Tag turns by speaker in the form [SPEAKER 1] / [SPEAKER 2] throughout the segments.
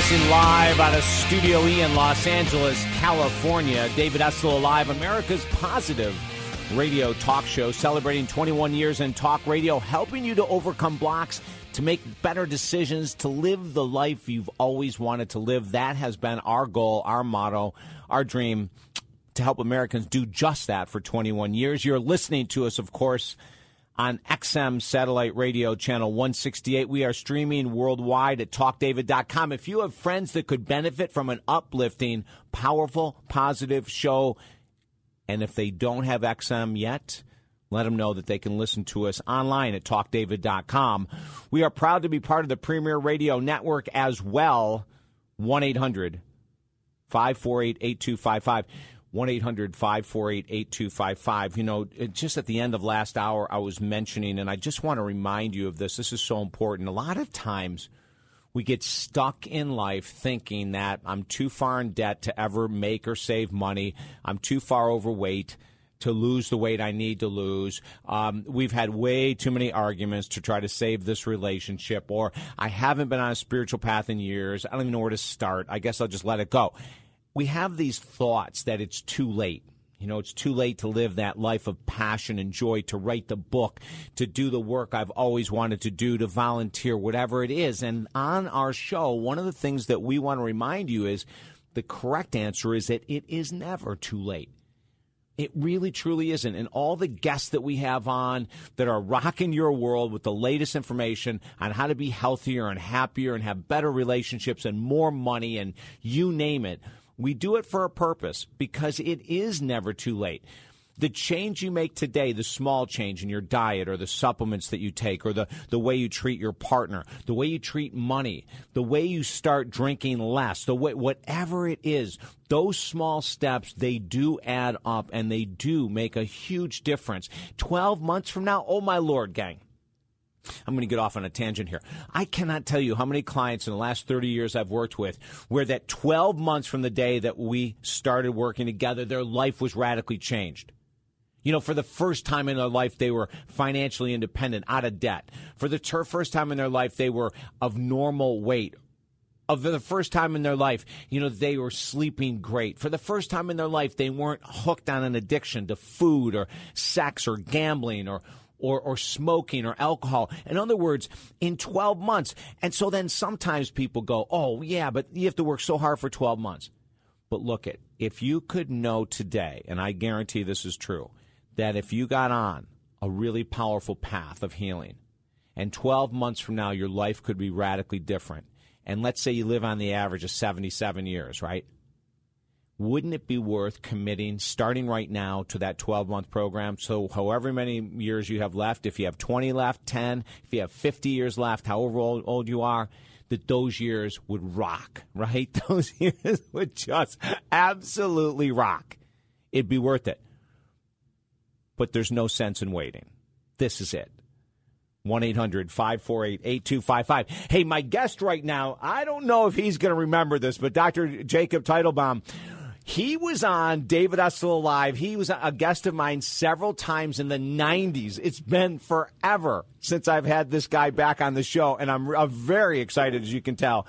[SPEAKER 1] Broadcasting live out of Studio E in Los Angeles, California. David Essel Live, America's positive radio talk show, celebrating 21 years in talk radio, helping you to overcome blocks, to make better decisions, to live the life you've always wanted to live. That has been our goal, our motto, our dream to help Americans do just that for 21 years. You're listening to us, of course on XM Satellite Radio Channel 168. We are streaming worldwide at talkdavid.com. If you have friends that could benefit from an uplifting, powerful, positive show, and if they don't have XM yet, let them know that they can listen to us online at talkdavid.com. We are proud to be part of the Premiere Radio Network as well. 1 800 548 8255. 1 800 548 8255. You know, just at the end of last hour, I was mentioning, and I just want to remind you of this. This is so important. A lot of times, we get stuck in life thinking that I'm too far in debt to ever make or save money. I'm too far overweight to lose the weight I need to lose. Um, we've had way too many arguments to try to save this relationship, or I haven't been on a spiritual path in years. I don't even know where to start. I guess I'll just let it go we have these thoughts that it's too late. You know, it's too late to live that life of passion and joy, to write the book, to do the work I've always wanted to do, to volunteer, whatever it is. And on our show, one of the things that we want to remind you is the correct answer is that it is never too late. It really truly isn't. And all the guests that we have on that are rocking your world with the latest information on how to be healthier and happier and have better relationships and more money and you name it we do it for a purpose because it is never too late. The change you make today, the small change in your diet or the supplements that you take or the, the way you treat your partner, the way you treat money, the way you start drinking less, the way, whatever it is, those small steps, they do add up and they do make a huge difference. 12 months from now, oh my Lord, gang I'm going to get off on a tangent here. I cannot tell you how many clients in the last 30 years I've worked with where that 12 months from the day that we started working together, their life was radically changed. You know, for the first time in their life, they were financially independent, out of debt. For the ter- first time in their life, they were of normal weight. Of the first time in their life, you know, they were sleeping great. For the first time in their life, they weren't hooked on an addiction to food or sex or gambling or, or, or smoking or alcohol. In other words, in 12 months. And so then sometimes people go, oh, yeah, but you have to work so hard for 12 months. But look at if you could know today, and I guarantee this is true, that if you got on a really powerful path of healing, and 12 months from now your life could be radically different, and let's say you live on the average of 77 years, right? Wouldn't it be worth committing starting right now to that 12 month program? So, however many years you have left, if you have 20 left, 10, if you have 50 years left, however old, old you are, that those years would rock, right? Those years would just absolutely rock. It'd be worth it. But there's no sense in waiting. This is it. 1 800 548 8255. Hey, my guest right now, I don't know if he's going to remember this, but Dr. Jacob Teitelbaum he was on David Essel Live. He was a guest of mine several times in the 90s. It's been forever since I've had this guy back on the show, and I'm, I'm very excited, as you can tell,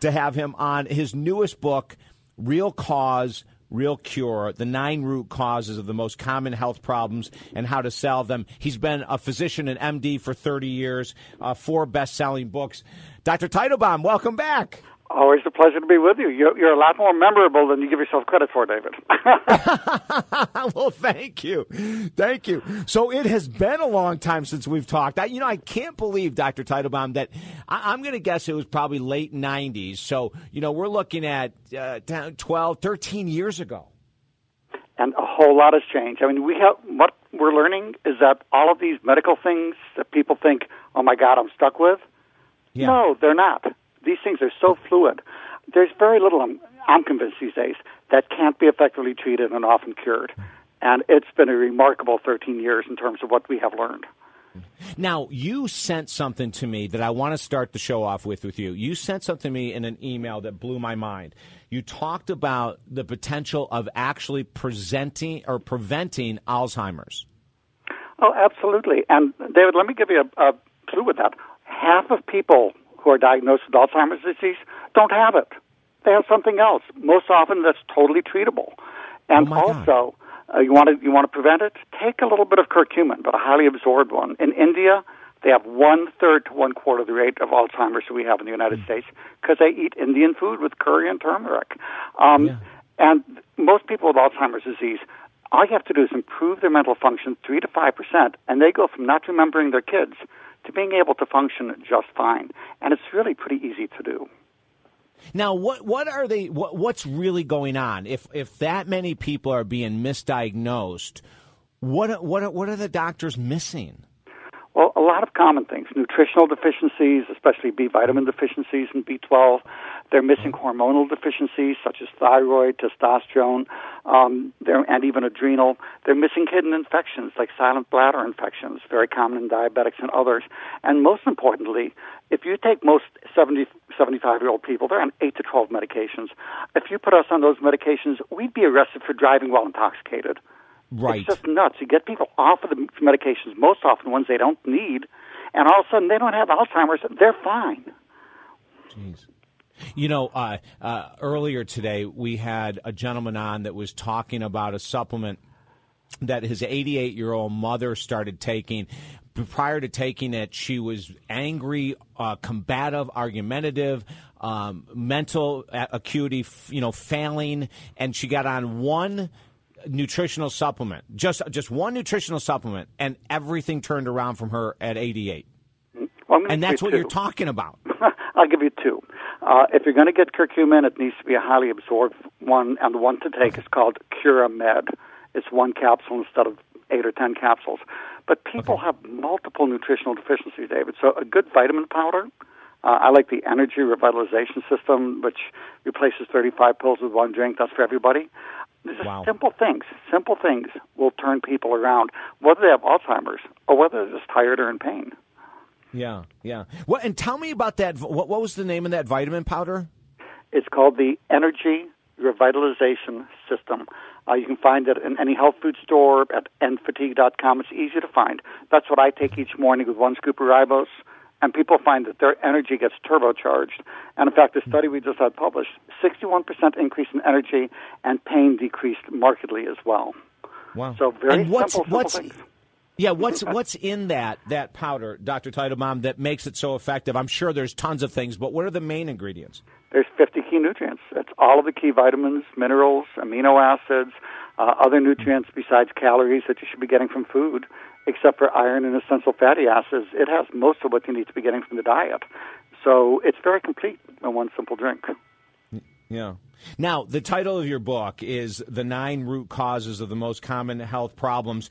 [SPEAKER 1] to have him on his newest book, Real Cause Real Cure, the nine root causes of the most common health problems and how to solve them. He's been a physician and MD for 30 years, uh, four best selling books. Dr. Teitelbaum, welcome back.
[SPEAKER 2] Always a pleasure to be with you. You're, you're a lot more memorable than you give yourself credit for, David.
[SPEAKER 1] well, thank you. Thank you. So it has been a long time since we've talked. I, you know, I can't believe, Dr. Teitelbaum, that I, am going to guess it was probably late 90s. So, you know, we're looking at uh, 12, 13 years ago.
[SPEAKER 2] And a whole lot has changed. I mean, we have what we're learning is that all of these medical things that people think, oh my God, I'm stuck with. Yeah. No, they're not these things are so fluid. There's very little, I'm, I'm convinced these days, that can't be effectively treated and often cured. And it's been a remarkable 13 years in terms of what we have learned.
[SPEAKER 1] Now, you sent something to me that I want to start the show off with with you. You sent something to me in an email that blew my mind. You talked about the potential of actually presenting or preventing Alzheimer's.
[SPEAKER 2] Oh, absolutely. And David, let me give you a, a clue with that. Half of people who are diagnosed with Alzheimer's disease don't have it. They have something else. Most often, that's totally treatable. And
[SPEAKER 1] oh
[SPEAKER 2] also, uh, you want to you want to prevent it? Take a little bit of curcumin, but a highly absorbed one. In India, they have one third to one quarter the rate of Alzheimer's that we have in the United mm. States because they eat Indian food with curry and turmeric. Um, yeah. And most people with Alzheimer's disease, all you have to do is improve their mental function three to five percent, and they go from not remembering their kids to being able to function just fine. And it's really pretty easy to do.
[SPEAKER 1] Now, what what are they? What, what's really going on? If if that many people are being misdiagnosed, what what what are the doctors missing?
[SPEAKER 2] Well, a lot of common things: nutritional deficiencies, especially B vitamin deficiencies and B12. They're missing hormonal deficiencies such as thyroid, testosterone, um, and even adrenal. They're missing hidden infections like silent bladder infections, very common in diabetics and others. And most importantly, if you take most 70, 75 year old people, they're on 8 to 12 medications. If you put us on those medications, we'd be arrested for driving while intoxicated.
[SPEAKER 1] Right.
[SPEAKER 2] It's just nuts. You get people off of the medications, most often ones they don't need, and all of a sudden they don't have Alzheimer's. They're fine.
[SPEAKER 1] Jeez. You know, uh, uh, earlier today we had a gentleman on that was talking about a supplement that his 88 year old mother started taking. Prior to taking it, she was angry, uh, combative, argumentative, um, mental acuity, you know, failing, and she got on one nutritional supplement, just just one nutritional supplement, and everything turned around from her at 88. Well, and that's what you you're talking about.
[SPEAKER 2] I'll give you two. Uh, if you're going to get curcumin, it needs to be a highly absorbed one, and the one to take is called Curamed. It's one capsule instead of eight or ten capsules. But people okay. have multiple nutritional deficiencies, David. So a good vitamin powder. Uh, I like the energy revitalization system, which replaces 35 pills with one drink. That's for everybody. This is wow. simple things. Simple things will turn people around, whether they have Alzheimer's or whether they're just tired or in pain.
[SPEAKER 1] Yeah, yeah. Well, and tell me about that. What, what was the name of that vitamin powder?
[SPEAKER 2] It's called the Energy Revitalization System. Uh, you can find it in any health food store at endfatigue.com. It's easy to find. That's what I take each morning with one scoop of ribose, and people find that their energy gets turbocharged. And in fact, the study we just had published, 61% increase in energy and pain decreased markedly as well.
[SPEAKER 1] Wow.
[SPEAKER 2] So very
[SPEAKER 1] and what's,
[SPEAKER 2] simple, simple
[SPEAKER 1] what's,
[SPEAKER 2] things.
[SPEAKER 1] Yeah, what's what's in that that powder, Dr. Teitelbaum, that makes it so effective? I'm sure there's tons of things, but what are the main ingredients?
[SPEAKER 2] There's 50 key nutrients. That's all of the key vitamins, minerals, amino acids, uh, other nutrients besides calories that you should be getting from food, except for iron and essential fatty acids. It has most of what you need to be getting from the diet. So it's very complete in one simple drink.
[SPEAKER 1] Yeah. Now, the title of your book is The Nine Root Causes of the Most Common Health Problems.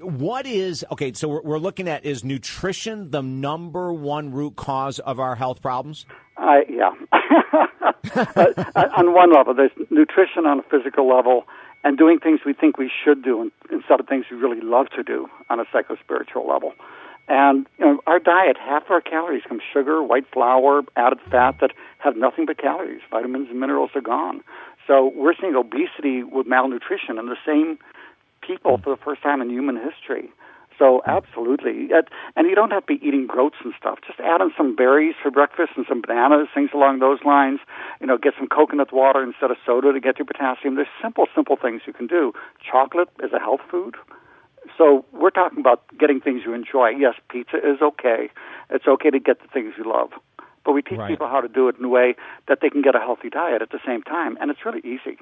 [SPEAKER 1] What is, okay, so we're, we're looking at is nutrition the number one root cause of our health problems?
[SPEAKER 2] Uh, yeah. on one level, there's nutrition on a physical level and doing things we think we should do instead of things we really love to do on a psycho-spiritual level. And you know, our diet, half of our calories come sugar, white flour, added fat that have nothing but calories. Vitamins and minerals are gone. So we're seeing obesity with malnutrition in the same people for the first time in human history. So absolutely, and you don't have to be eating groats and stuff. Just add in some berries for breakfast and some bananas, things along those lines. You know, get some coconut water instead of soda to get your potassium. There's simple, simple things you can do. Chocolate is a health food. So we're talking about getting things you enjoy. Yes, pizza is okay. It's okay to get the things you love. But we teach right. people how to do it in a way that they can get a healthy diet at the same time, and it's really easy.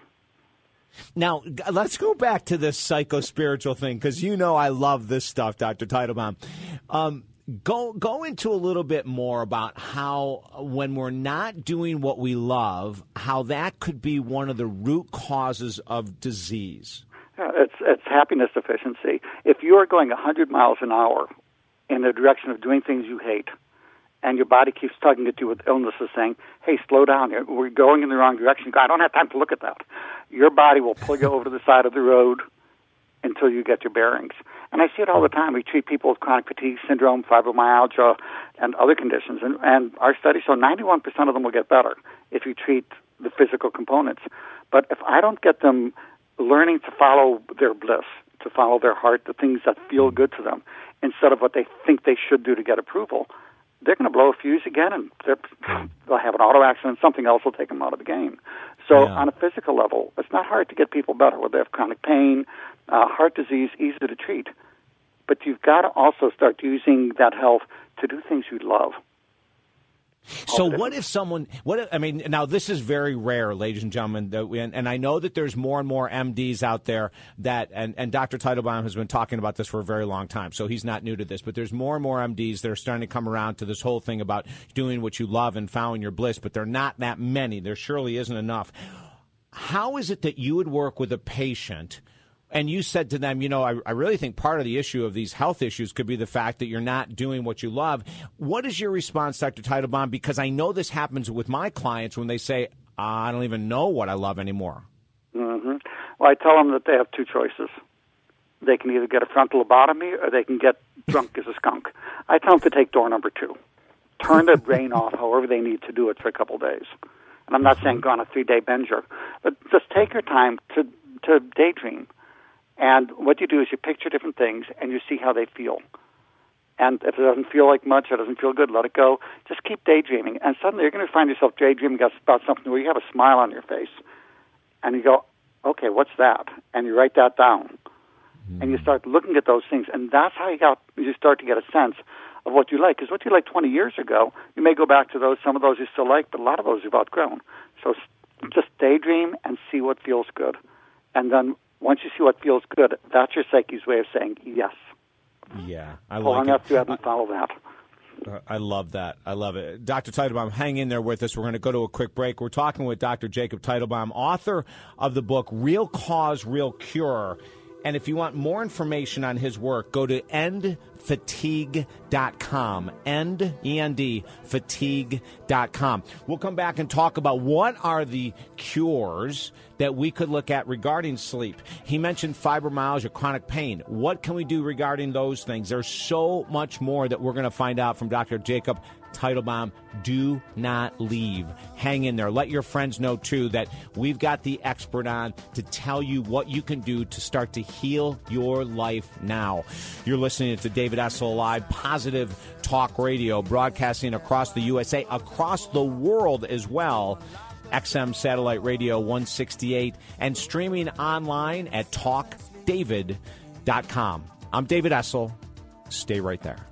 [SPEAKER 1] Now, let's go back to this psycho spiritual thing because you know I love this stuff, Dr. Teitelbaum. Um, go go into a little bit more about how when we're not doing what we love, how that could be one of the root causes of disease.
[SPEAKER 2] Yeah, it's it's happiness deficiency. If you are going 100 miles an hour in the direction of doing things you hate, and your body keeps tugging at you with illnesses, saying, "Hey, slow down! We're going in the wrong direction." I don't have time to look at that. Your body will pull you over to the side of the road until you get your bearings. And I see it all the time. We treat people with chronic fatigue syndrome, fibromyalgia, and other conditions. And, and our studies show 91% of them will get better if you treat the physical components. But if I don't get them learning to follow their bliss, to follow their heart, the things that feel good to them, instead of what they think they should do to get approval, they're going to blow a fuse again, and they'll have an auto accident. Something else will take them out of the game. So, yeah. on a physical level, it's not hard to get people better. Whether they have chronic pain, uh, heart disease, easy to treat. But you've got to also start using that health to do things you love.
[SPEAKER 1] So what if someone? What if, I mean? Now this is very rare, ladies and gentlemen, and, and, I know that there's more and more MDs out there that, and, and Dr. Teitelbaum has been talking about this for a very long time, so he's not new to this. But there's more and more MDs that are starting to come around to this whole thing about doing what you love and following your bliss. But they're not that many. There surely isn't enough. How is it that you would work with a patient? And you said to them, you know, I, I, really think part of the issue of these health issues could be the fact that you're not doing what you love. What is your response, Dr. Teitelbaum? Because I know this happens with my clients when they say, I don't even know what I love anymore.
[SPEAKER 2] Mm-hmm. Well, I tell them that they have two choices. They can either get a frontal lobotomy or they can get drunk as a skunk. I tell them to take door number two. Turn the brain off however they need to do it for a couple of days. And I'm not saying go on a three day binger, but just take your time to, to daydream and what you do is you picture different things and you see how they feel. And if it doesn't feel like much, or doesn't feel good, let it go. Just keep daydreaming. And suddenly you're going to find yourself daydreaming about something where you have a smile on your face. And you go, okay, what's that? And you write that down. Mm-hmm. And you start looking at those things. And that's how you, got, you start to get a sense of what you like. Because what you liked 20 years ago, you may go back to those. Some of those you still like, but a lot of those you've outgrown. So just daydream and see what feels good. And then once you see what feels good, that's your psyche's way of saying yes.
[SPEAKER 1] Yeah, I
[SPEAKER 2] like long
[SPEAKER 1] it.
[SPEAKER 2] you haven't followed that.
[SPEAKER 1] Uh, I love that. I love it. Dr. Teitelbaum, hang in there with us. We're going to go to a quick break. We're talking with Dr. Jacob Teitelbaum, author of the book Real Cause, Real Cure. And if you want more information on his work, go to endfatigue.com. End, E-N-D, fatigue.com. We'll come back and talk about what are the cures that we could look at regarding sleep. He mentioned fibromyalgia, chronic pain. What can we do regarding those things? There's so much more that we're going to find out from Dr. Jacob Teitelbaum, do not leave. Hang in there. Let your friends know, too, that we've got the expert on to tell you what you can do to start to heal your life now. You're listening to David Essel Live, Positive Talk Radio, broadcasting across the USA, across the world as well. XM Satellite Radio 168 and streaming online at talkdavid.com. I'm David Essel. Stay right there.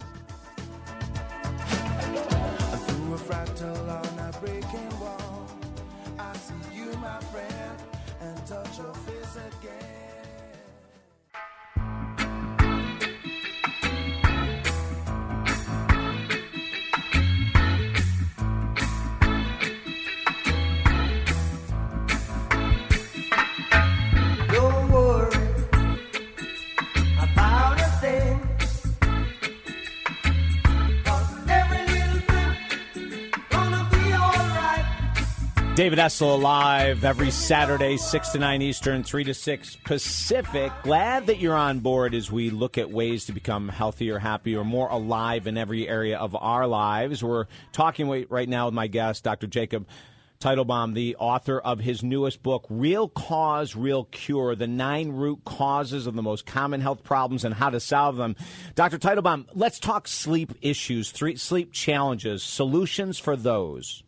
[SPEAKER 1] Essel live every Saturday, 6 to 9 Eastern, 3 to 6 Pacific. Glad that you're on board as we look at ways to become healthier, happier, more alive in every area of our lives. We're talking right now with my guest, Dr. Jacob Teitelbaum, the author of his newest book, Real Cause, Real Cure The Nine Root Causes of the Most Common Health Problems and How to Solve Them. Dr. Teitelbaum, let's talk sleep issues, three, sleep challenges, solutions for those.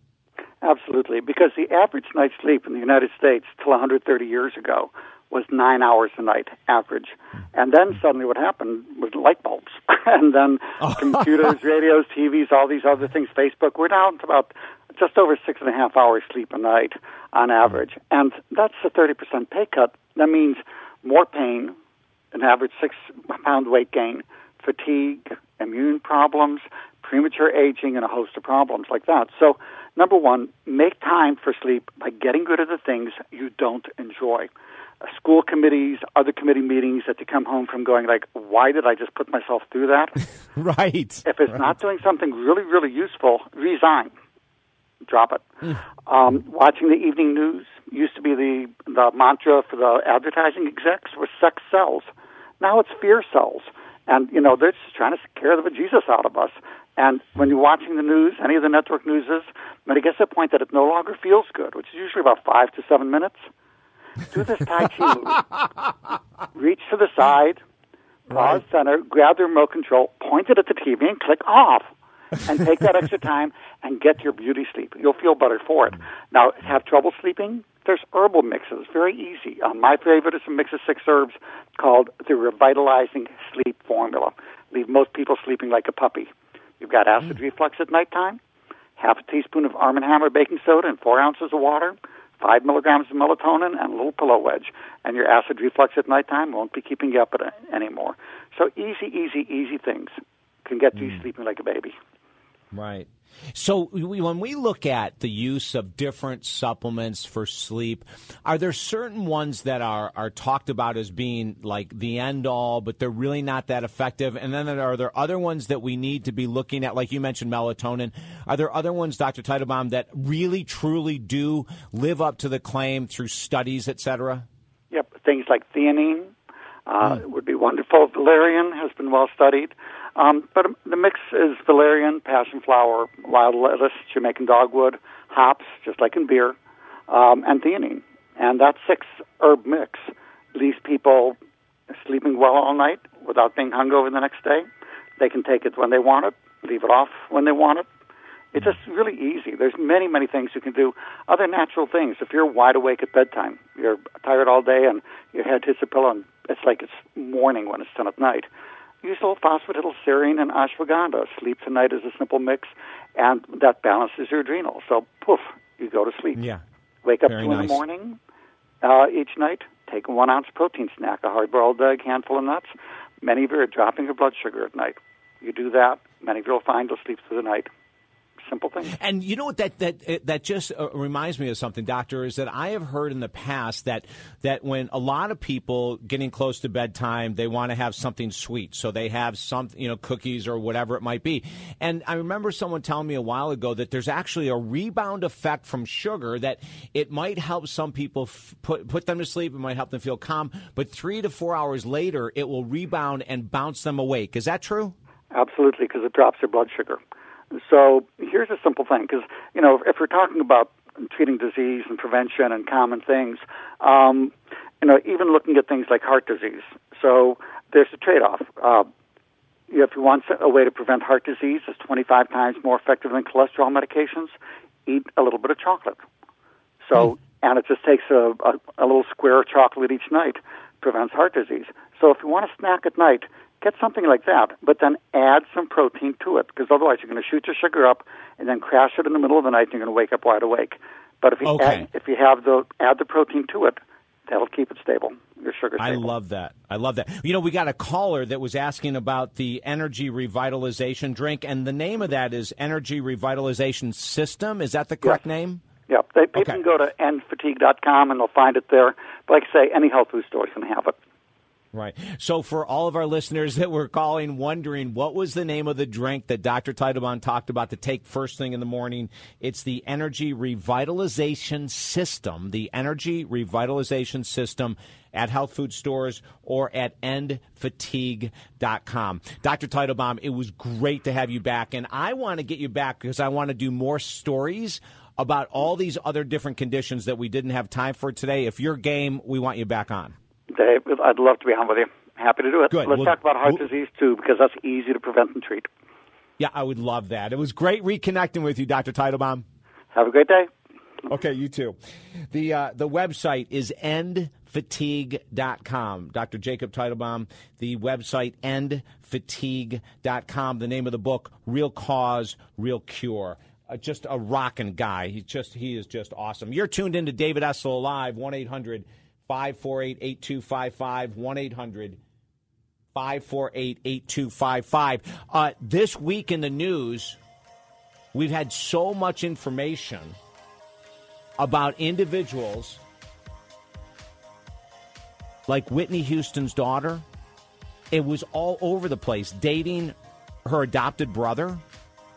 [SPEAKER 2] Absolutely, because the average night's sleep in the United States till 130 years ago was nine hours a night average. And then suddenly what happened was light bulbs. and then computers, radios, TVs, all these other things, Facebook, we're down to about just over six and a half hours sleep a night on average. And that's a 30% pay cut. That means more pain, an average six pound weight gain, fatigue, immune problems, premature aging, and a host of problems like that. So Number one, make time for sleep by getting rid of the things you don't enjoy. Uh, school committees, other committee meetings that you come home from going like, why did I just put myself through that?
[SPEAKER 1] right.
[SPEAKER 2] If it's
[SPEAKER 1] right.
[SPEAKER 2] not doing something really, really useful, resign. Drop it. Hmm. um, watching the evening news used to be the, the mantra for the advertising execs was sex sells. Now it's fear sells. And, you know, they're just trying to scare the bejesus out of us. And when you're watching the news, any of the network news is, when it gets to the point that it no longer feels good, which is usually about five to seven minutes, do this Tai Chi move. Reach to the side, pause right. center, grab the remote control, point it at the TV, and click off. and take that extra time and get your beauty sleep. You'll feel better for it. Now, have trouble sleeping? There's herbal mixes, very easy. Um, my favorite is a mix of six herbs called the Revitalizing Sleep Formula. Leave most people sleeping like a puppy. You've got acid mm. reflux at nighttime, half a teaspoon of Arm & Hammer baking soda and four ounces of water, five milligrams of melatonin, and a little pillow wedge. And your acid reflux at nighttime won't be keeping you up at, anymore. So easy, easy, easy things can get you mm. sleeping like a baby.
[SPEAKER 1] Right. So when we look at the use of different supplements for sleep, are there certain ones that are, are talked about as being like the end all, but they're really not that effective? And then are there other ones that we need to be looking at, like you mentioned melatonin? Are there other ones, Dr. Teitelbaum, that really truly do live up to the claim through studies, et cetera?
[SPEAKER 2] Yep, things like theanine uh, mm. would be wonderful. Valerian has been well studied. Um, but the mix is valerian, passion flower, wild lettuce, Jamaican dogwood, hops, just like in beer, um, and theanine. And that six herb mix leaves people sleeping well all night without being hungover the next day. They can take it when they want it, leave it off when they want it. It's just really easy. There's many, many things you can do. Other natural things. If you're wide awake at bedtime, you're tired all day, and your head hits a pillow, and it's like it's morning when it's 10 at night little phosphatidylserine and ashwagandha. Sleep tonight is a simple mix, and that balances your adrenals. So, poof, you go to sleep.
[SPEAKER 1] Yeah.
[SPEAKER 2] Wake up Very two nice. in the morning uh, each night. Take a one ounce protein snack, a hard boiled egg, handful of nuts. Many of you are dropping your blood sugar at night. You do that, many of you will find you'll sleep through the night simple.
[SPEAKER 1] And you know what that that that just uh, reminds me of something, doctor, is that I have heard in the past that that when a lot of people getting close to bedtime, they want to have something sweet, so they have some you know cookies or whatever it might be. And I remember someone telling me a while ago that there's actually a rebound effect from sugar that it might help some people f- put put them to sleep, it might help them feel calm, but three to four hours later, it will rebound and bounce them awake. Is that true?
[SPEAKER 2] Absolutely, because it drops their blood sugar. So here's a simple thing, because you know if we're talking about treating disease and prevention and common things, um, you know even looking at things like heart disease. So there's a trade-off. Uh, if you want a way to prevent heart disease, it's 25 times more effective than cholesterol medications. Eat a little bit of chocolate. So, mm. and it just takes a, a, a little square of chocolate each night prevents heart disease. So if you want to snack at night, get something like that, but then add some protein to it because otherwise you're going to shoot your sugar up and then crash it in the middle of the night and you're going to wake up wide awake. But if you
[SPEAKER 1] okay.
[SPEAKER 2] add, if you have the add the protein to it, that'll keep it stable. Your sugar stable.
[SPEAKER 1] I love that. I love that. You know, we got a caller that was asking about the energy revitalization drink, and the name of that is Energy Revitalization System. Is that the correct
[SPEAKER 2] yes.
[SPEAKER 1] name?
[SPEAKER 2] Yep. They, people okay. can go to endfatigue.com and they'll find it there. But like I say, any health food store can have it.
[SPEAKER 1] Right. So, for all of our listeners that were calling, wondering what was the name of the drink that Dr. Teitelbaum talked about to take first thing in the morning, it's the Energy Revitalization System. The Energy Revitalization System at health food stores or at endfatigue.com. Dr. Teitelbaum, it was great to have you back. And I want to get you back because I want to do more stories about all these other different conditions that we didn't have time for today. If you're game, we want you back on.
[SPEAKER 2] Dave, I'd love to be on with you. Happy to do it.
[SPEAKER 1] Good.
[SPEAKER 2] Let's
[SPEAKER 1] well,
[SPEAKER 2] talk about heart
[SPEAKER 1] well,
[SPEAKER 2] disease too, because that's easy to prevent and treat.
[SPEAKER 1] Yeah, I would love that. It was great reconnecting with you, Dr. Teitelbaum.
[SPEAKER 2] Have a great day.
[SPEAKER 1] Okay, you too. The uh, the website is endfatigue.com. Dr. Jacob Teitelbaum, the website endfatigue.com. The name of the book, Real Cause, Real Cure. Uh, just a rocking guy. He just he is just awesome. You're tuned into David Essel Live, 1 800 548 8255 1 800 548 8255. Uh, this week in the news, we've had so much information about individuals like Whitney Houston's daughter. It was all over the place, dating her adopted brother.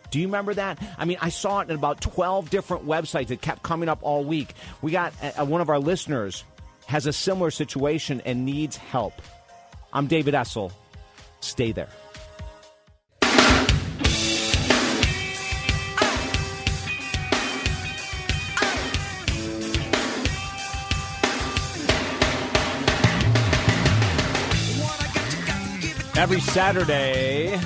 [SPEAKER 1] Do you remember that? I mean, I saw it in about 12 different websites. It kept coming up all week. We got uh, one of our listeners has a similar situation and needs help. I'm David Essel. Stay there. Every Saturday,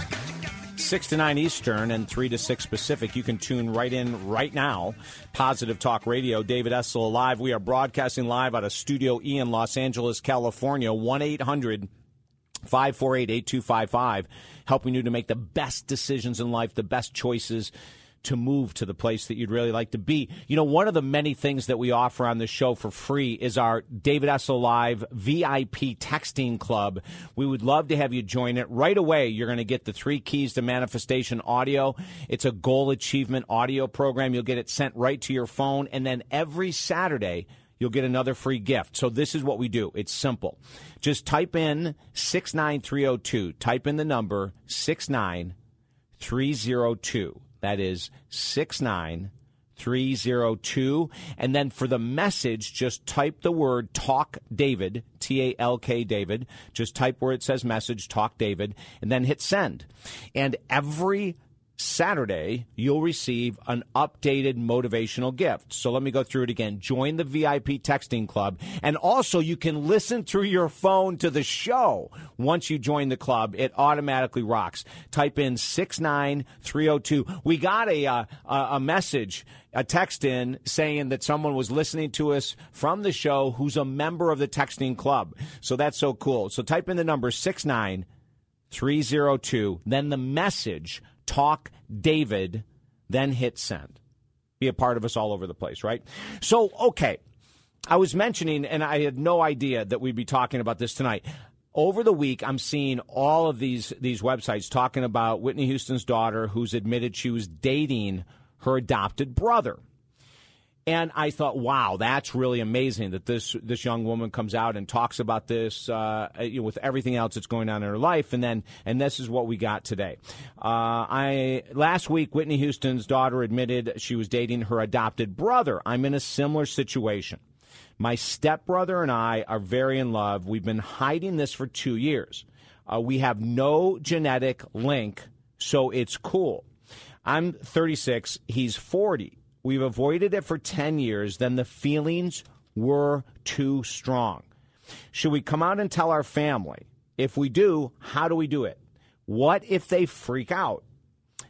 [SPEAKER 1] 6 to 9 Eastern and 3 to 6 Pacific. You can tune right in right now. Positive Talk Radio. David Essel live. We are broadcasting live out of Studio E in Los Angeles, California. 1 800 548 8255. Helping you to make the best decisions in life, the best choices to move to the place that you'd really like to be. You know, one of the many things that we offer on the show for free is our David Essel Live VIP texting club. We would love to have you join it. Right away, you're going to get the three keys to manifestation audio. It's a goal achievement audio program. You'll get it sent right to your phone. And then every Saturday, you'll get another free gift. So this is what we do. It's simple. Just type in 69302. Type in the number 69302. That is 69302. And then for the message, just type the word talk David, T A L K David. Just type where it says message, talk David, and then hit send. And every Saturday, you'll receive an updated motivational gift. So let me go through it again. Join the VIP texting club. And also, you can listen through your phone to the show. Once you join the club, it automatically rocks. Type in 69302. We got a, uh, a message, a text in saying that someone was listening to us from the show who's a member of the texting club. So that's so cool. So type in the number 69302, then the message talk David, then hit send. Be a part of us all over the place, right? So, okay. I was mentioning, and I had no idea that we'd be talking about this tonight. Over the week, I'm seeing all of these these websites talking about Whitney Houston's daughter, who's admitted she was dating her adopted brother. And I thought, wow, that's really amazing that this this young woman comes out and talks about this uh, you know, with everything else that's going on in her life, and then and this is what we got today. Uh, I last week, Whitney Houston's daughter admitted she was dating her adopted brother. I'm in a similar situation. My stepbrother and I are very in love. We've been hiding this for two years. Uh, we have no genetic link, so it's cool. I'm 36. He's 40. We've avoided it for 10 years, then the feelings were too strong. Should we come out and tell our family? If we do, how do we do it? What if they freak out?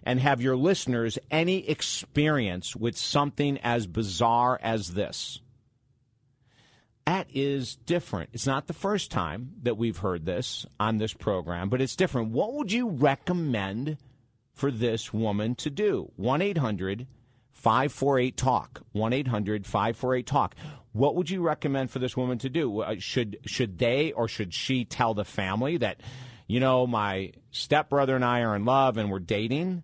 [SPEAKER 1] And have your listeners any experience with something as bizarre as this? That is different. It's not the first time that we've heard this on this program, but it's different. What would you recommend for this woman to do? 1 800 548 Talk, 1 800 548 Talk. What would you recommend for this woman to do? Uh, should, should they or should she tell the family that, you know, my stepbrother and I are in love and we're dating?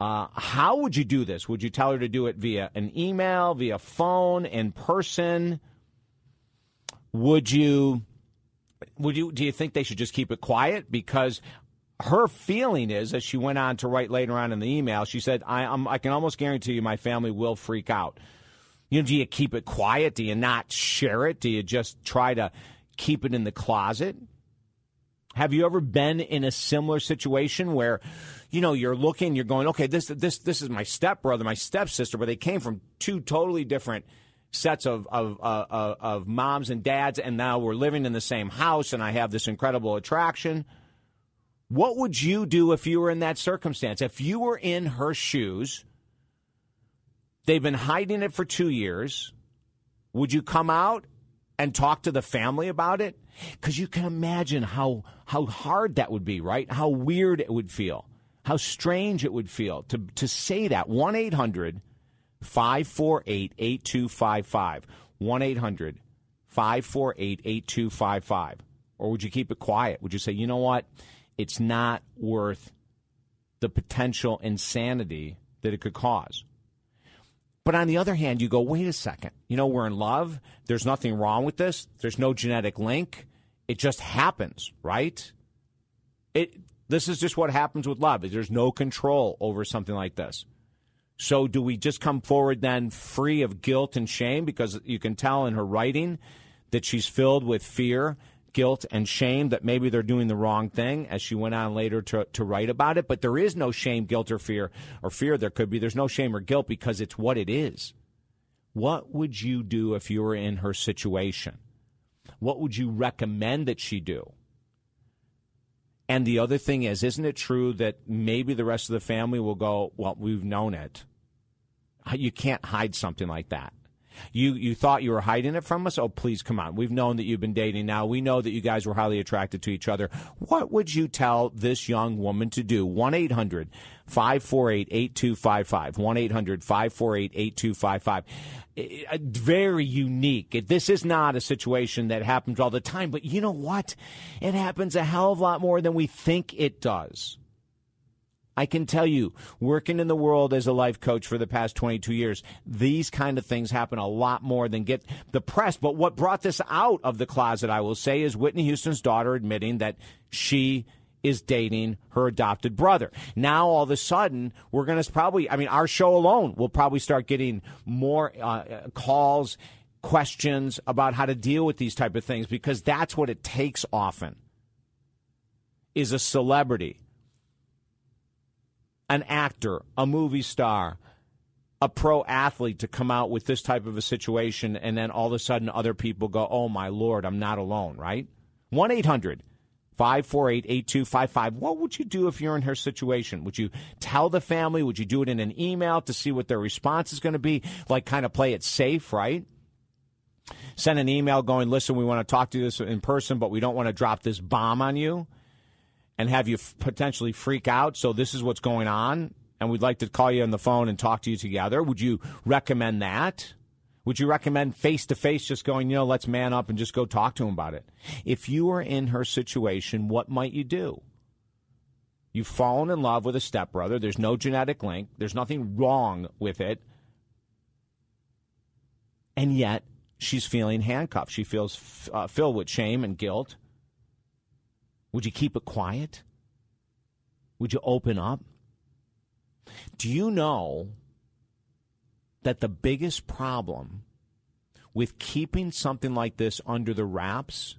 [SPEAKER 1] Uh, how would you do this? Would you tell her to do it via an email, via phone, in person? Would you would you do you think they should just keep it quiet because her feeling is, as she went on to write later on in the email, she said, I, I'm, I can almost guarantee you my family will freak out. You know, do you keep it quiet? Do you not share it? Do you just try to keep it in the closet? Have you ever been in a similar situation where, you know, you're looking, you're going, okay, this this this is my stepbrother, my stepsister, but they came from two totally different sets of of, uh, uh of moms and dads, and now we're living in the same house, and I have this incredible attraction. What would you do if you were in that circumstance? If you were in her shoes, they've been hiding it for two years. Would you come out and talk to the family about it? Because you can imagine how how hard that would be, right? How weird it would feel, how strange it would feel to to say that. One 800 548 8255. 1 800 548 8255. Or would you keep it quiet? Would you say, you know what? It's not worth the potential insanity that it could cause. But on the other hand, you go, wait a second. You know, we're in love. There's nothing wrong with this. There's no genetic link. It just happens, right? It this is just what happens with love. There's no control over something like this. So do we just come forward then free of guilt and shame because you can tell in her writing that she's filled with fear guilt and shame that maybe they're doing the wrong thing, as she went on later to, to write about it. But there is no shame, guilt, or fear, or fear there could be. There's no shame or guilt because it's what it is. What would you do if you were in her situation? What would you recommend that she do? And the other thing is, isn't it true that maybe the rest of the family will go, well, we've known it. You can't hide something like that. You you thought you were hiding it from us? Oh, please come on. We've known that you've been dating now. We know that you guys were highly attracted to each other. What would you tell this young woman to do? 1 800 548 8255. 1 800 548 8255. Very unique. This is not a situation that happens all the time, but you know what? It happens a hell of a lot more than we think it does. I can tell you, working in the world as a life coach for the past 22 years, these kind of things happen a lot more than get the press. But what brought this out of the closet, I will say, is Whitney Houston's daughter admitting that she is dating her adopted brother. Now, all of a sudden, we're going to probably, I mean, our show alone will probably start getting more uh, calls, questions about how to deal with these type of things because that's what it takes often is a celebrity an actor, a movie star, a pro athlete to come out with this type of a situation, and then all of a sudden other people go, oh my Lord, I'm not alone, right? 1 800 548 8255. What would you do if you're in her situation? Would you tell the family? Would you do it in an email to see what their response is going to be? Like, kind of play it safe, right? Send an email going, listen, we want to talk to you this in person, but we don't want to drop this bomb on you and have you f- potentially freak out. So this is what's going on, and we'd like to call you on the phone and talk to you together. Would you recommend that? Would you recommend face to face just going, you know, let's man up and just go talk to him about it? If you were in her situation, what might you do? You've fallen in love with a stepbrother. There's no genetic link. There's nothing wrong with it. And yet, she's feeling handcuffed. She feels uh, filled with shame and guilt. Would you keep it quiet? Would you open up? Do you know that the biggest problem with keeping something like this under the wraps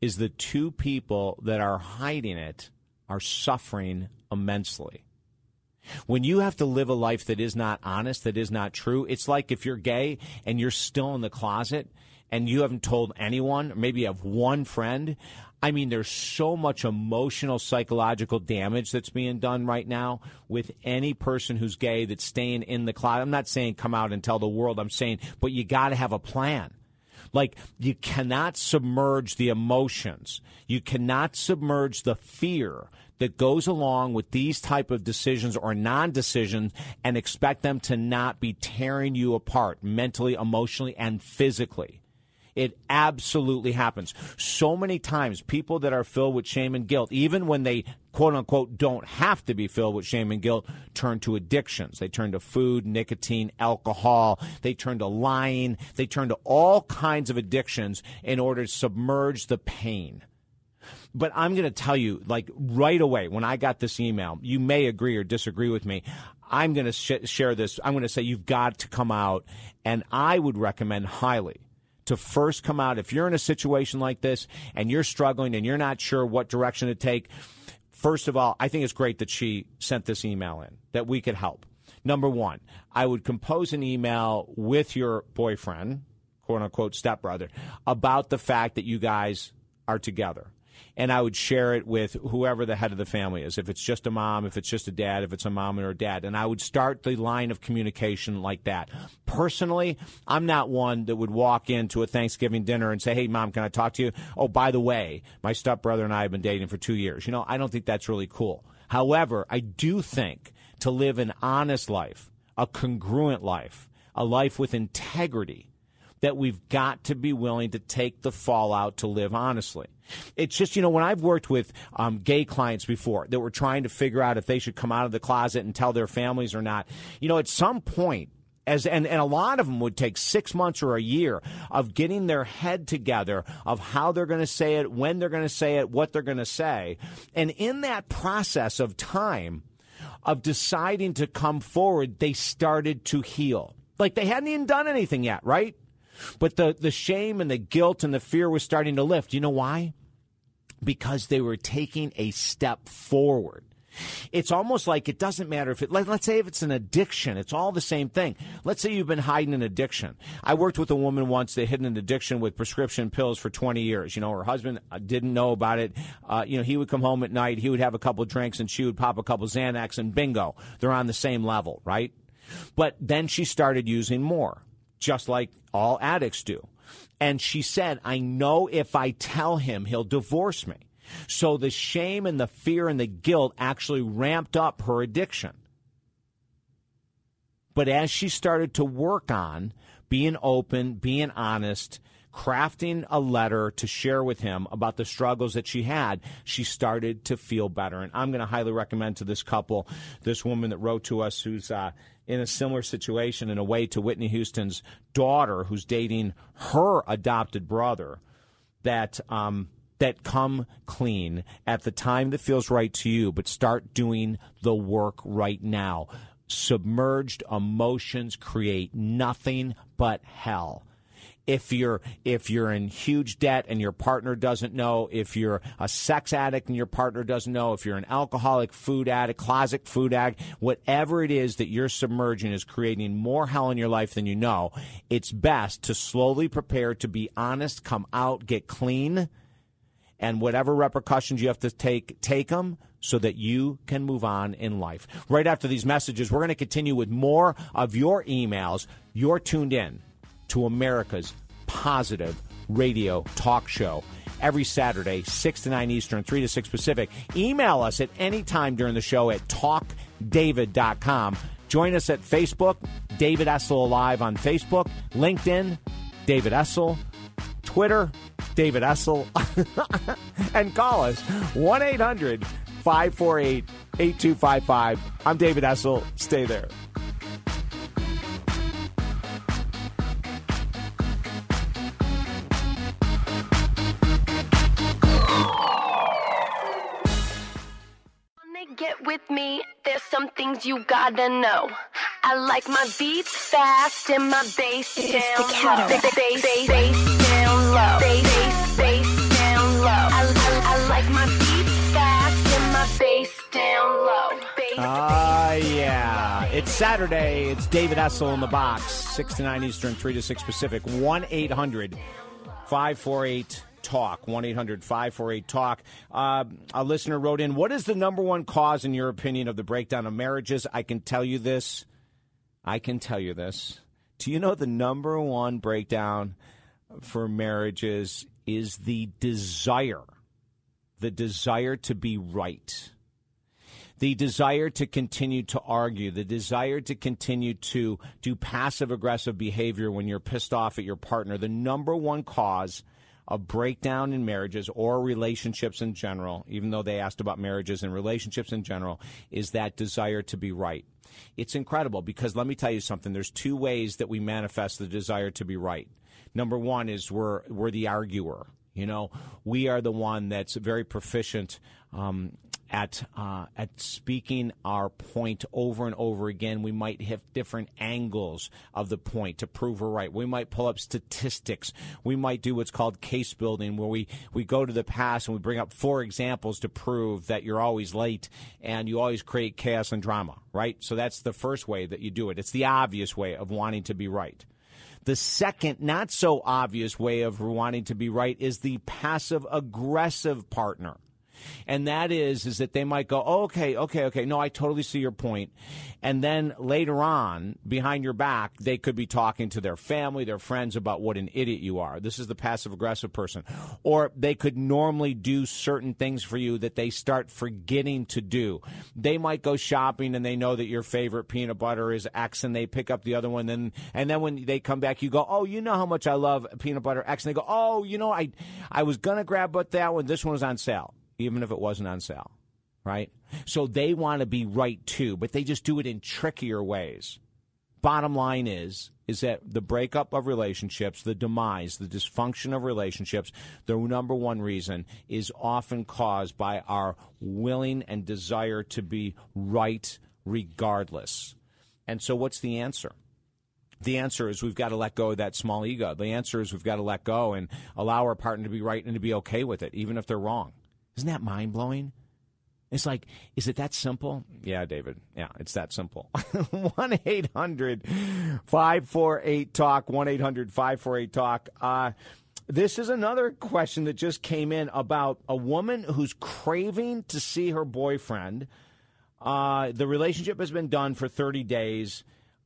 [SPEAKER 1] is the two people that are hiding it are suffering immensely. When you have to live a life that is not honest, that is not true, it's like if you're gay and you're still in the closet and you haven't told anyone, or maybe you have one friend, I mean, there's so much emotional, psychological damage that's being done right now with any person who's gay that's staying in the closet. I'm not saying come out and tell the world. I'm saying, but you got to have a plan. Like you cannot submerge the emotions. You cannot submerge the fear that goes along with these type of decisions or non-decisions and expect them to not be tearing you apart mentally, emotionally, and physically. It absolutely happens. So many times, people that are filled with shame and guilt, even when they quote unquote don't have to be filled with shame and guilt, turn to addictions. They turn to food, nicotine, alcohol. They turn to lying. They turn to all kinds of addictions in order to submerge the pain. But I'm going to tell you, like right away, when I got this email, you may agree or disagree with me. I'm going to sh- share this. I'm going to say you've got to come out, and I would recommend highly to first come out. If you're in a situation like this and you're struggling and you're not sure what direction to take, first of all, I think it's great that she sent this email in, that we could help. Number one, I would compose an email with your boyfriend, quote unquote stepbrother, about the fact that you guys are together and I would share it with whoever the head of the family is. If it's just a mom, if it's just a dad, if it's a mom or a dad, and I would start the line of communication like that. Personally, I'm not one that would walk into a Thanksgiving dinner and say, "Hey, mom, can I talk to you?" Oh, by the way, my stepbrother and I have been dating for two years. You know, I don't think that's really cool. However, I do think to live an honest life, a congruent life, a life with integrity that we've got to be willing to take the fallout to live honestly. It's just, you know, when I've worked with um, gay clients before that were trying to figure out if they should come out of the closet and tell their families or not, you know, at some point, as and, and a lot of them would take six months or a year of getting their head together of how they're going to say it, when they're going to say it, what they're going to say. And in that process of time of deciding to come forward, they started to heal. Like they hadn't even done anything yet, right? But the, the shame and the guilt and the fear was starting to lift. You know why? Because they were taking a step forward. It's almost like it doesn't matter if it, let, us say if it's an addiction, it's all the same thing. Let's say you've been hiding an addiction. I worked with a woman once that hid an addiction with prescription pills for 20 years. You know, her husband uh, didn't know about it. Uh, you know, he would come home at night, he would have a couple drinks, and she would pop a couple Xanax, and bingo, they're on the same level, right? But then she started using more, just like all addicts do. And she said, I know if I tell him, he'll divorce me. So the shame and the fear and the guilt actually ramped up her addiction. But as she started to work on being open, being honest, crafting a letter to share with him about the struggles that she had, she started to feel better. And I'm going to highly recommend to this couple, this woman that wrote to us who's uh, in a similar situation in a way to Whitney Houston's daughter who's dating her adopted brother, that um, that come clean at the time that feels right to you, but start doing the work right now. Submerged emotions create nothing but hell if you're if you're in huge debt and your partner doesn't know, if you're a sex addict and your partner doesn't know, if you're an alcoholic, food addict, closet food addict, whatever it is that you're submerging is creating more hell in your life than you know. It's best to slowly prepare to be honest, come out, get clean and whatever repercussions you have to take, take them so that you can move on in life. Right after these messages, we're going to continue with more of your emails. You're tuned in to America's positive radio talk show every Saturday, 6 to 9 Eastern, 3 to 6 Pacific. Email us at any time during the show at talkdavid.com. Join us at Facebook, David Essel Alive on Facebook, LinkedIn, David Essel, Twitter, David Essel, and call us 1 800 548 8255. I'm David Essel. Stay there.
[SPEAKER 3] Things you gotta know. I like my beats fast and my bass down low. Bass, bass, bass down low. Bass, bass down low. I, I, I like my beats fast and my bass down low.
[SPEAKER 1] Ah, uh, yeah. It's Saturday. It's David Essel in the box. 6 to 9 Eastern, 3 to 6 Pacific. 1 800 548 Talk. 1 800 548 Talk. Uh, a listener wrote in What is the number one cause, in your opinion, of the breakdown of marriages? I can tell you this I can tell you this. Do you know the number one breakdown for marriages is the desire, the desire to be right, the desire to continue to argue, the desire to continue to do passive aggressive behavior when you're pissed off at your partner. The number one cause of breakdown in marriages or relationships in general, even though they asked about marriages and relationships in general, is that desire to be right. It's incredible because let me tell you something. There's two ways that we manifest the desire to be right. Number one is we're we're the arguer. You know, we are the one that's very proficient um, at uh, at speaking our point over and over again. We might have different angles of the point to prove we're right. We might pull up statistics. We might do what's called case building, where we we go to the past and we bring up four examples to prove that you're always late and you always create chaos and drama. Right. So that's the first way that you do it. It's the obvious way of wanting to be right. The second, not so obvious way of wanting to be right is the passive aggressive partner and that is is that they might go, oh, okay, okay, okay, no, I totally see your point, and then later on, behind your back, they could be talking to their family, their friends about what an idiot you are. This is the passive aggressive person, or they could normally do certain things for you that they start forgetting to do. They might go shopping and they know that your favorite peanut butter is X, and they pick up the other one, then and then when they come back, you go, oh, you know how much I love peanut butter X, and they go, oh, you know, I I was gonna grab but that one, this one was on sale even if it wasn't on sale, right? So they want to be right too, but they just do it in trickier ways. Bottom line is is that the breakup of relationships, the demise, the dysfunction of relationships, the number one reason is often caused by our willing and desire to be right regardless. And so what's the answer? The answer is we've got to let go of that small ego. The answer is we've got to let go and allow our partner to be right and to be okay with it, even if they're wrong. Isn't that mind blowing? It's like, is it that simple? Yeah, David. Yeah, it's that simple. 1 800 548 Talk. 1 800 548 Talk. Uh, this is another question that just came in about a woman who's craving to see her boyfriend. Uh, the relationship has been done for 30 days.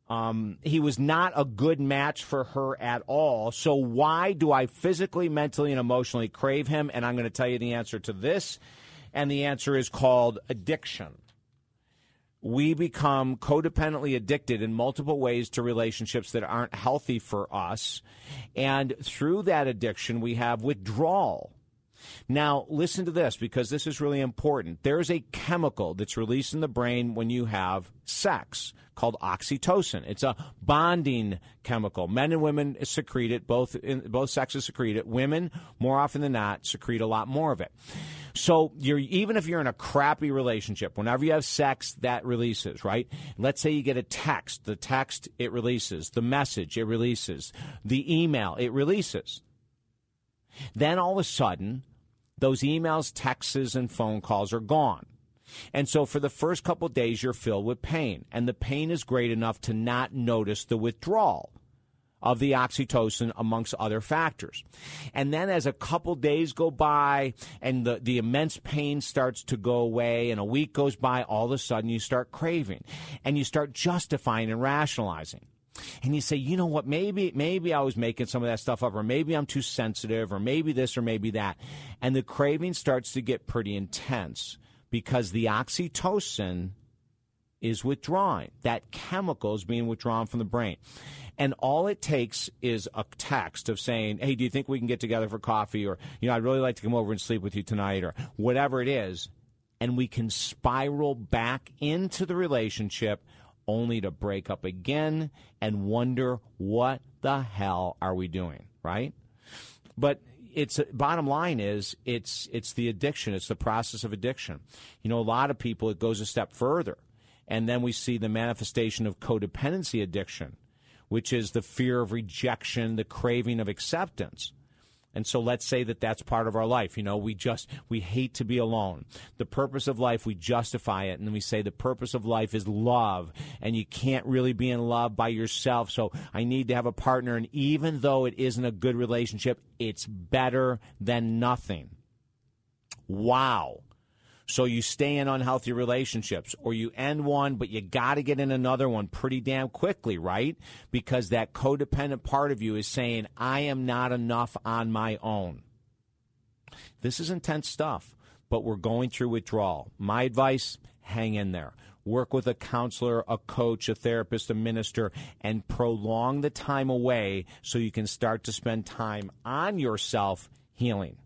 [SPEAKER 1] Um, he was not a good match for her at all. So, why do I physically, mentally, and emotionally crave him? And I'm going to tell you the answer to this and the answer is called addiction. We become codependently addicted in multiple ways to relationships that aren't healthy for us. And through that addiction, we have withdrawal. Now, listen to this because this is really important. There's a chemical that's released in the brain when you have sex called oxytocin. It's a bonding chemical. Men and women secrete it. Both in, both sexes secrete it. Women, more often than not, secrete a lot more of it. So you're even if you're in a crappy relationship, whenever you have sex, that releases, right? Let's say you get a text, the text it releases, the message it releases, the email it releases. Then all of a sudden, those emails, texts, and phone calls are gone. And so for the first couple days, you're filled with pain. And the pain is great enough to not notice the withdrawal of the oxytocin amongst other factors. And then as a couple days go by and the, the immense pain starts to go away and a week goes by, all of a sudden you start craving and you start justifying and rationalizing. And you say, you know what, maybe, maybe I was making some of that stuff up, or maybe I'm too sensitive, or maybe this, or maybe that. And the craving starts to get pretty intense because the oxytocin is withdrawing. That chemical is being withdrawn from the brain. And all it takes is a text of saying, Hey, do you think we can get together for coffee? Or, you know, I'd really like to come over and sleep with you tonight or whatever it is. And we can spiral back into the relationship only to break up again and wonder what the hell are we doing, right? But it's bottom line is it's it's the addiction, it's the process of addiction. You know, a lot of people it goes a step further. And then we see the manifestation of codependency addiction which is the fear of rejection, the craving of acceptance. And so let's say that that's part of our life. You know, we just, we hate to be alone. The purpose of life, we justify it. And we say the purpose of life is love. And you can't really be in love by yourself. So I need to have a partner. And even though it isn't a good relationship, it's better than nothing. Wow. So you stay in unhealthy relationships or you end one, but you got to get in another one pretty damn quickly, right? Because that codependent part of you is saying, I am not enough on my own. This is intense stuff, but we're going through withdrawal. My advice, hang in there. Work with a counselor, a coach, a therapist, a minister, and prolong the time away so you can start to spend time on yourself healing.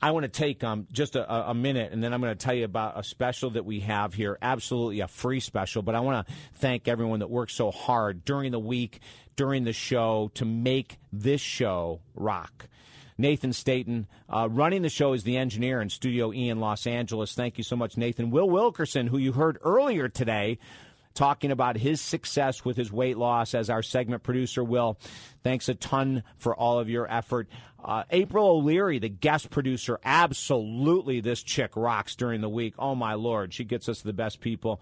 [SPEAKER 1] I want to take um, just a, a, minute, and then I'm going to tell you about a special that we have here. Absolutely a free special, but I want to thank everyone that worked so hard during the week, during the show, to make this show rock. Nathan Staten. Uh, running the show is the engineer in Studio E in Los Angeles. Thank you so much, Nathan. Will Wilkerson, who you heard earlier today, talking about his success with his weight loss as our segment producer. Will, thanks a ton for all of your effort. Uh, April O'Leary, the guest producer, absolutely this chick rocks during the week. Oh my lord, she gets us the best people.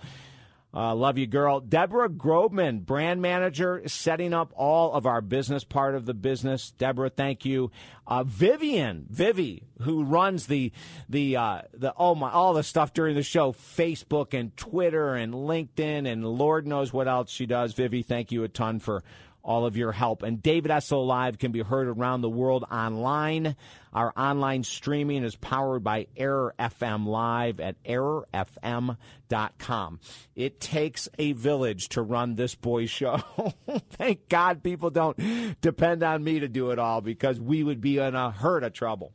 [SPEAKER 1] Uh, love you, girl. Deborah Grobman, brand manager, setting up all of our business part of the business. Deborah, thank you. Uh, Vivian, Vivi, who runs the the uh, the oh my all the stuff during the show, Facebook and Twitter and LinkedIn and Lord knows what else she does. Vivi, thank you a ton for all of your help. And David Essel Live can be heard around the world online. Our online streaming is powered by Error FM Live at errorfm.com. It takes a village to run this boy show. Thank God people don't depend on me to do it all because we would be in a herd of trouble.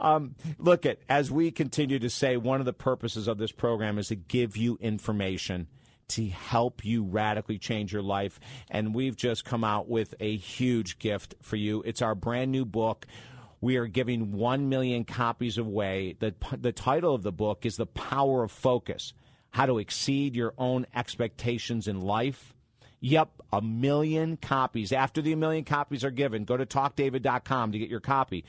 [SPEAKER 1] Um, look at as we continue to say, one of the purposes of this program is to give you information to help you radically change your life. And we've just come out with a huge gift for you. It's our brand new book. We are giving 1 million copies away. The, the title of the book is The Power of Focus How to Exceed Your Own Expectations in Life. Yep, a million copies. After the million copies are given, go to talkdavid.com to get your copy.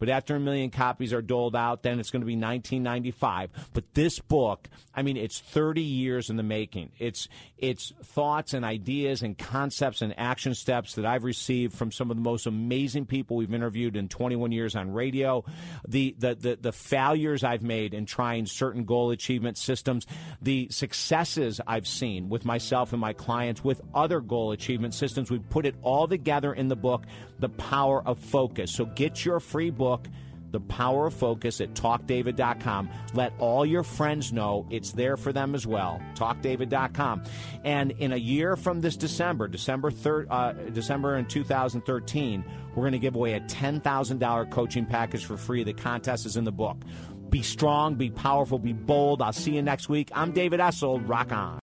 [SPEAKER 1] But after a million copies are doled out, then it's going to be 1995. But this book, I mean, it's 30 years in the making. It's it's thoughts and ideas and concepts and action steps that I've received from some of the most amazing people we've interviewed in 21 years on radio. The the the, the failures I've made in trying certain goal achievement systems, the successes I've seen with myself and my clients with other goal achievement systems. We put it all together in the book, The Power of Focus. So get your free book. The Power of Focus at talkdavid.com. Let all your friends know it's there for them as well. Talkdavid.com. And in a year from this December, December 3rd, uh, December in 2013, we're going to give away a $10,000 coaching package for free. The contest is in the book. Be strong, be powerful, be bold. I'll see you next week. I'm David Essel. Rock on.